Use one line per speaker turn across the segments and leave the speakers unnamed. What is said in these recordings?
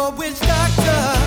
your
witch doctor.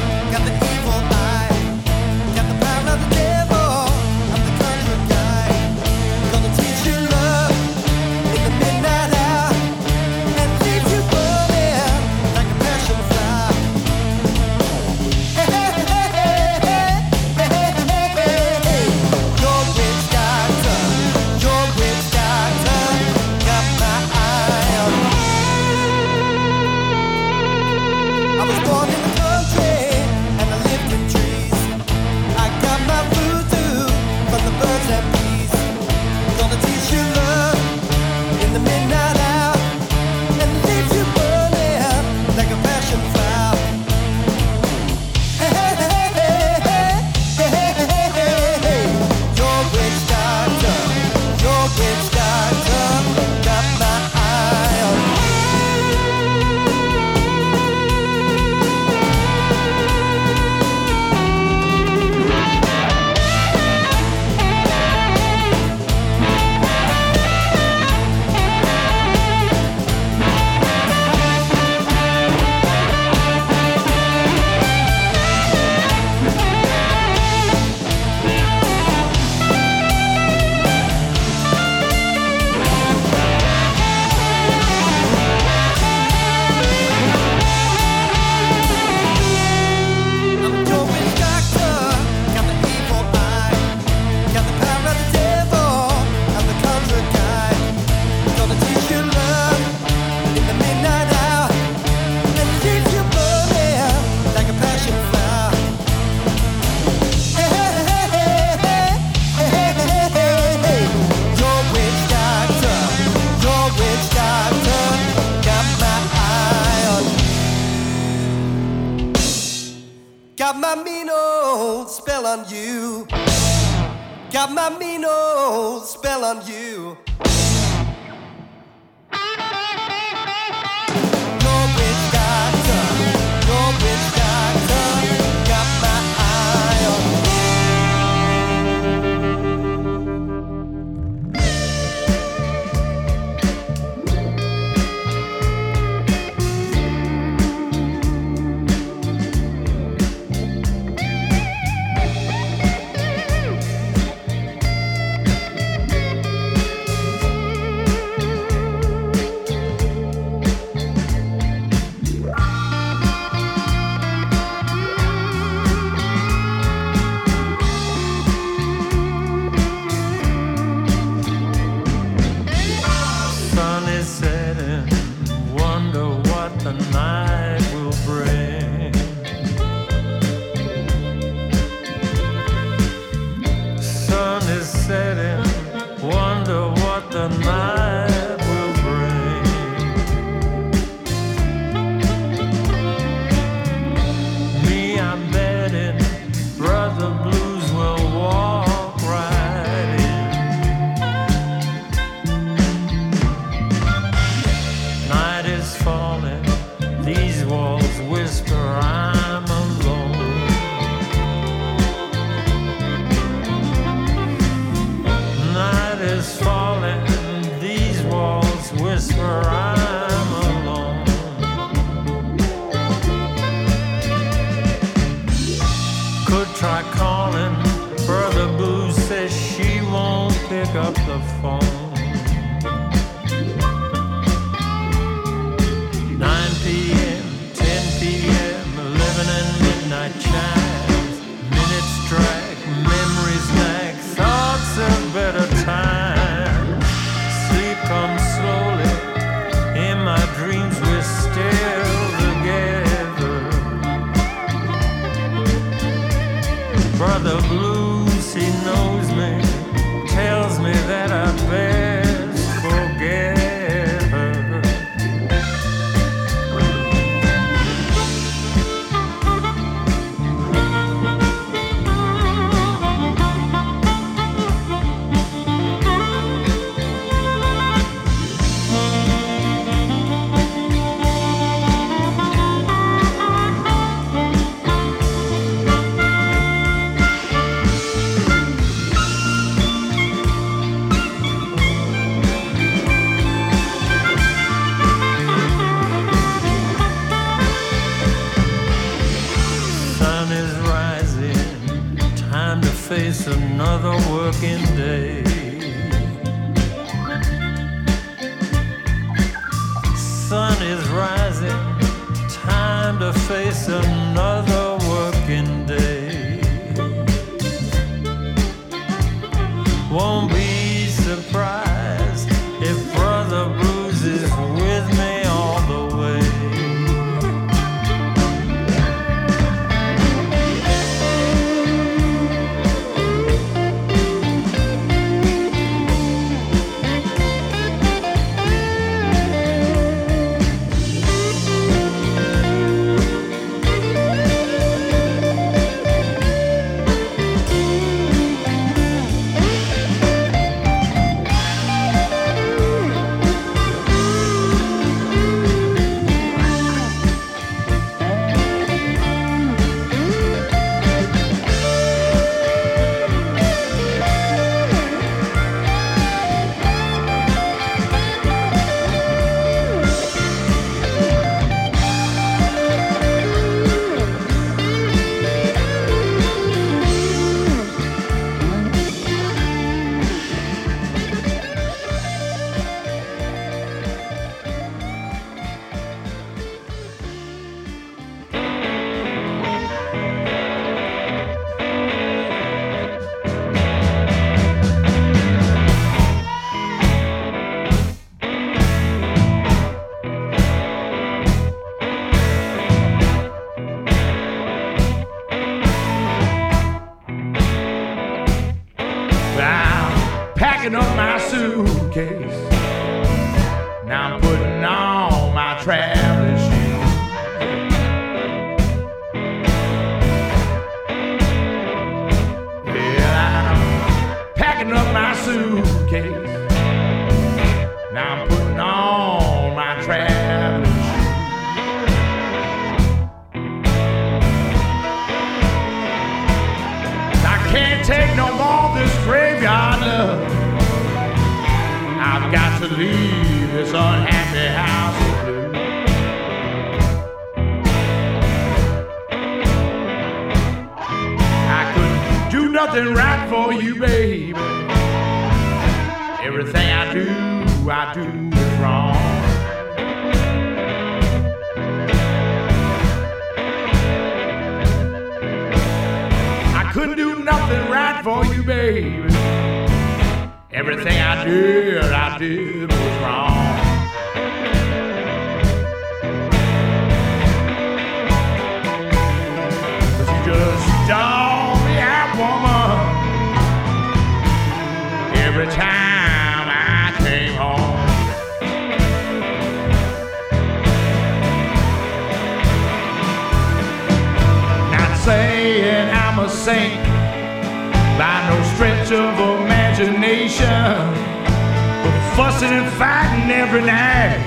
every night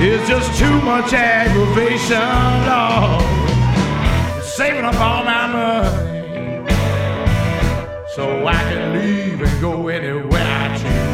is just too much aggravation, Lord. I'm saving up all my money so I can leave and go anywhere I choose.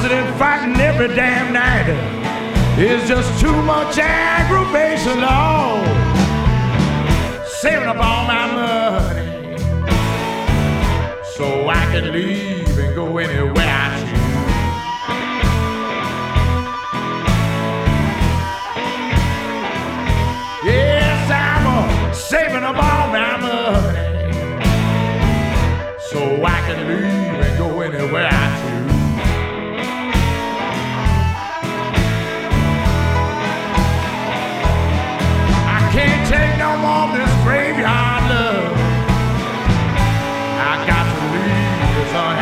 positive fighting every damn night is just too much aggravation. Oh, saving up all my money so I can leave and go anywhere I choose. Yes, I'm saving up all my money so I can leave.
on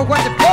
know what the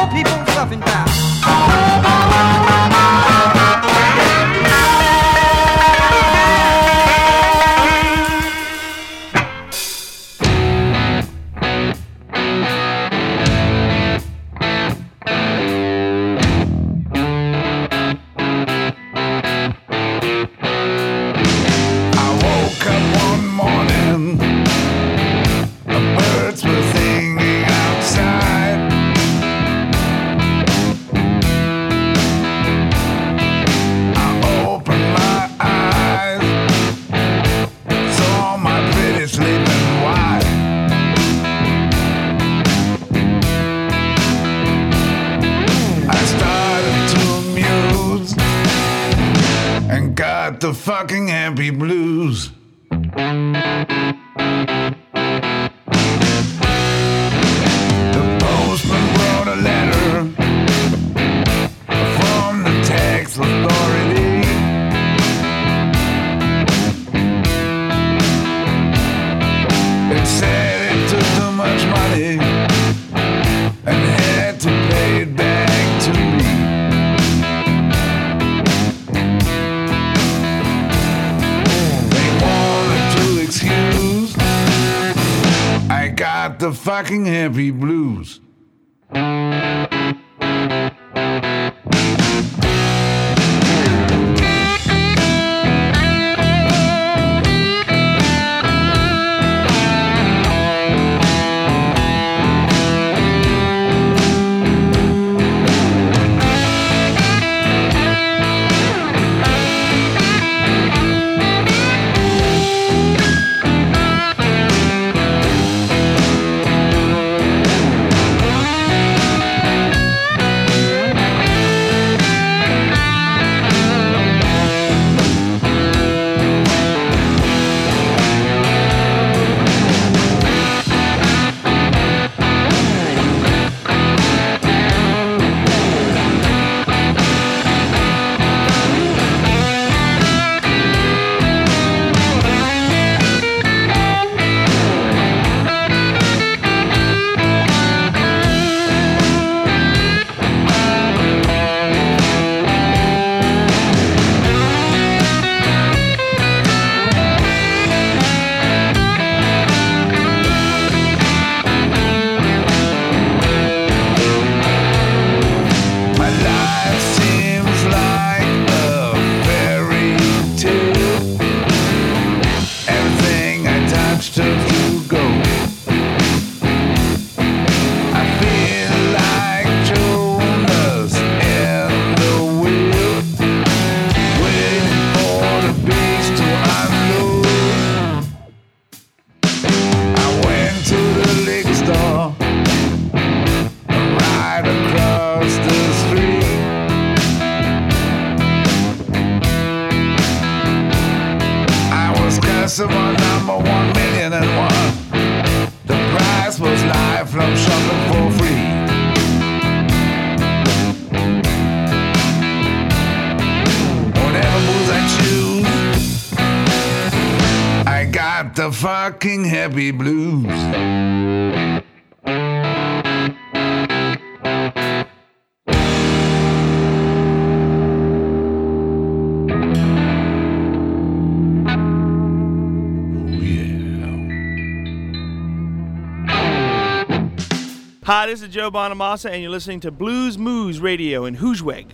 fucking happy got the fucking happy blues.
Hi, this is Joe Bonamassa, and you're listening to Bluesmoose Radio in Hoosweg.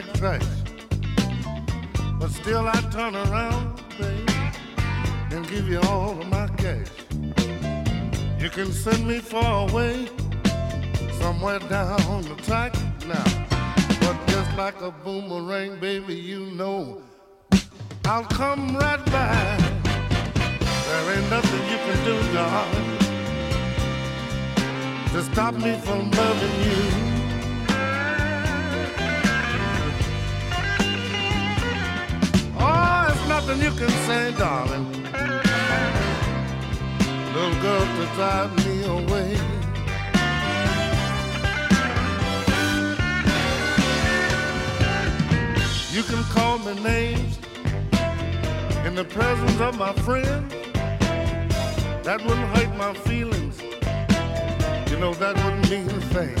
Like
trash. But still I turn around, baby, and give you all of my cash. You can send me far away, somewhere down the track now. But just like a boomerang, baby, you know I'll come right back. There ain't nothing you can do, darling, to stop me from loving you. Nothing you can say, darling. Little girl to drive me away. You can call me names in the presence of my friends. That wouldn't hurt my feelings. You know, that wouldn't mean a thing.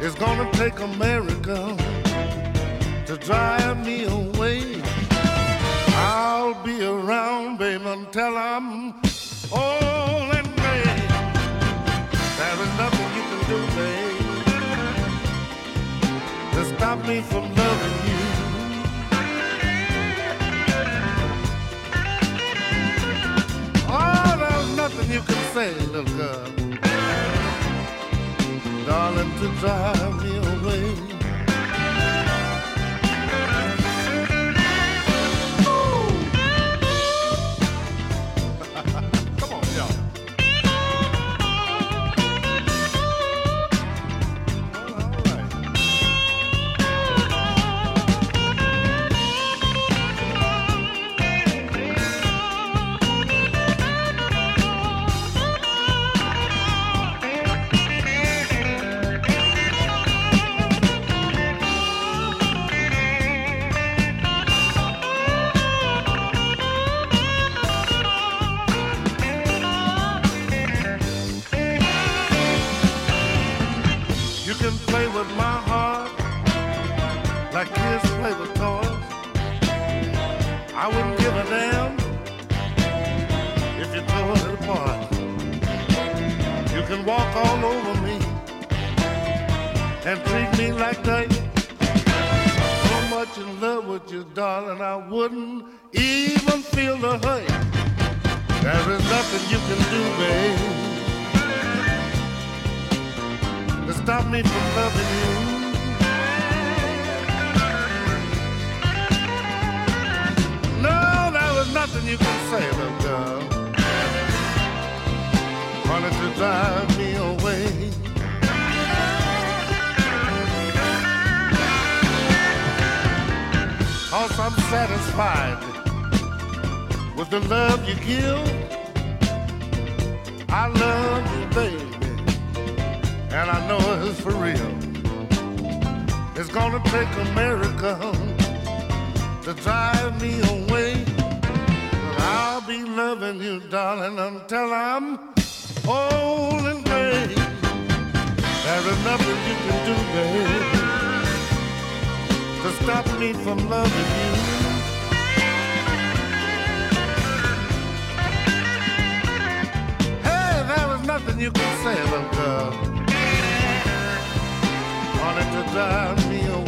It's gonna take America to drive me away. I'll be around, baby, until I'm old and gray. There is nothing you can do, babe, to stop me from loving you. Oh, there's nothing you can say, little girl, darling, to drive me away. You. I love you, baby and I know it's for real. It's gonna take America to drive me away. But I'll be loving you, darling, until I'm old and gray. There is nothing you can do, babe, to stop me from loving you. Nothing you can say, little girl wanted to drive me away.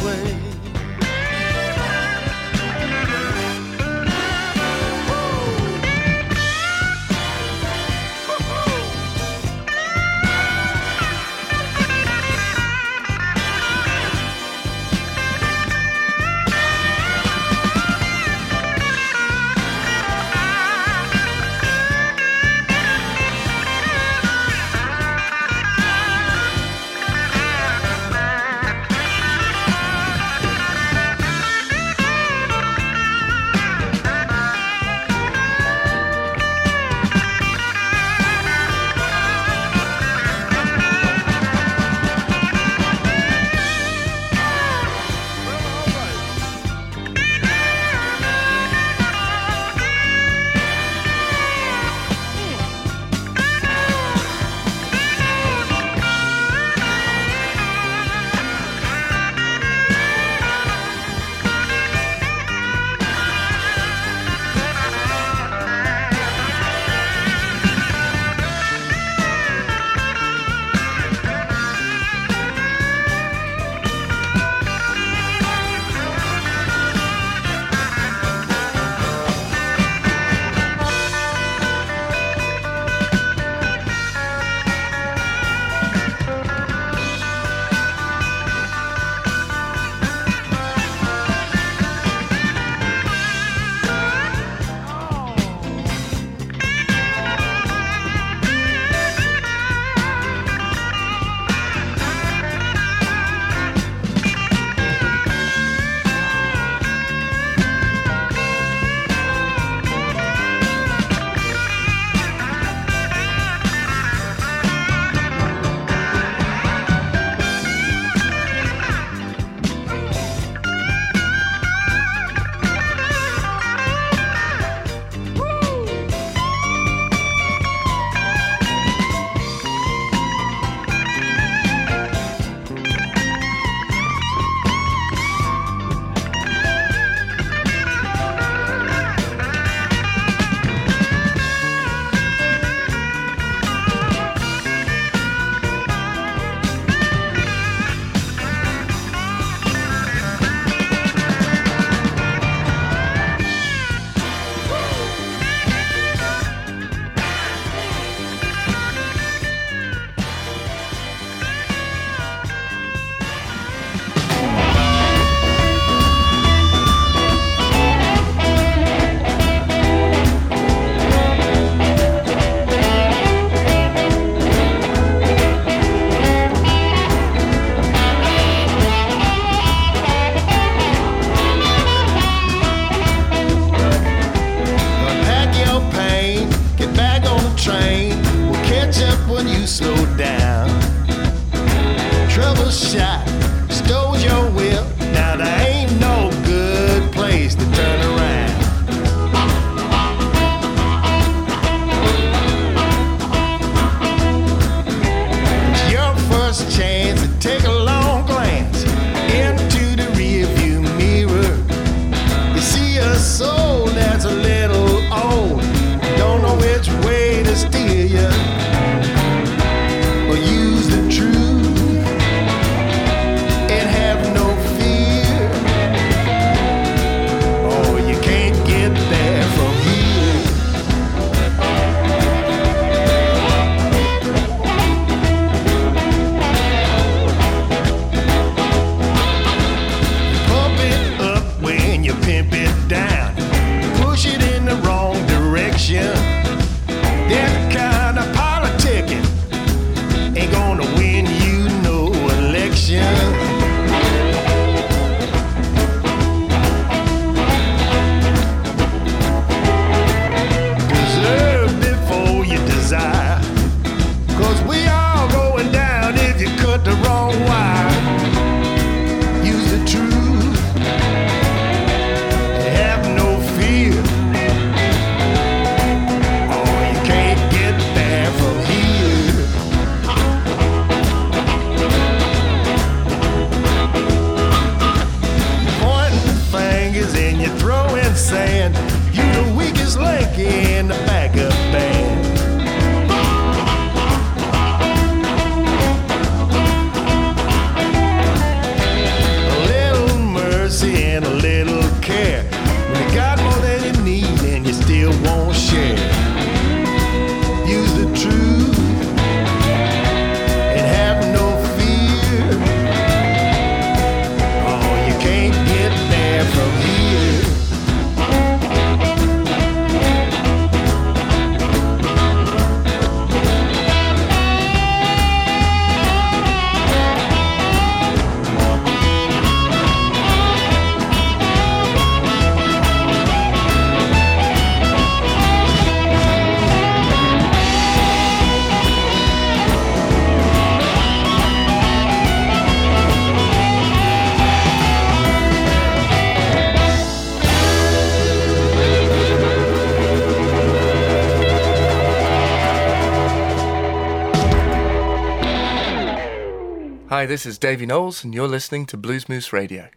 this is Davy Knowles, and you're listening to Bluesmoose Radio.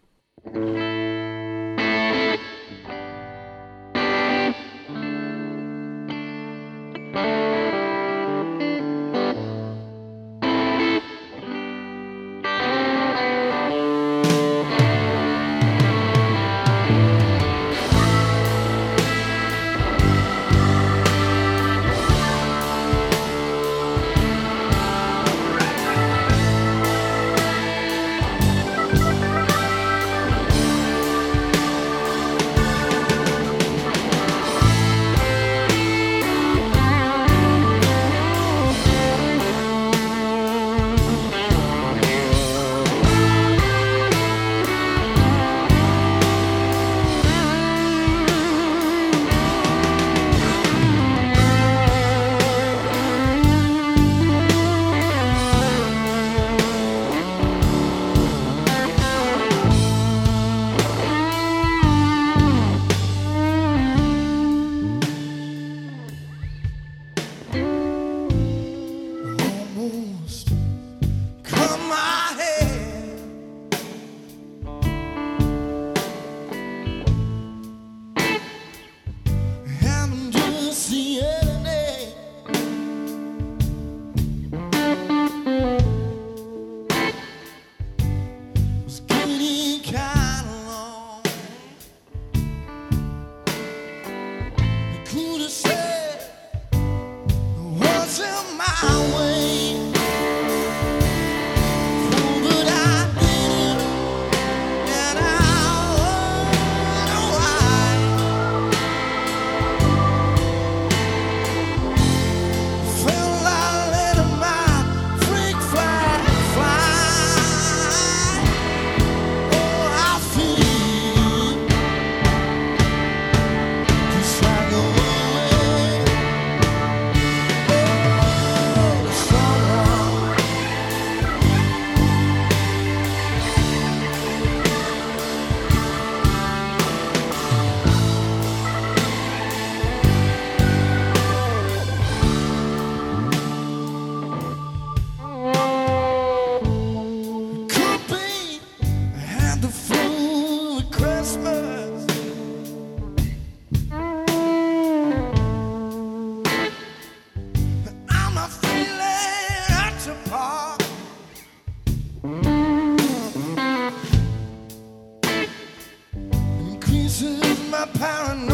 paranoid.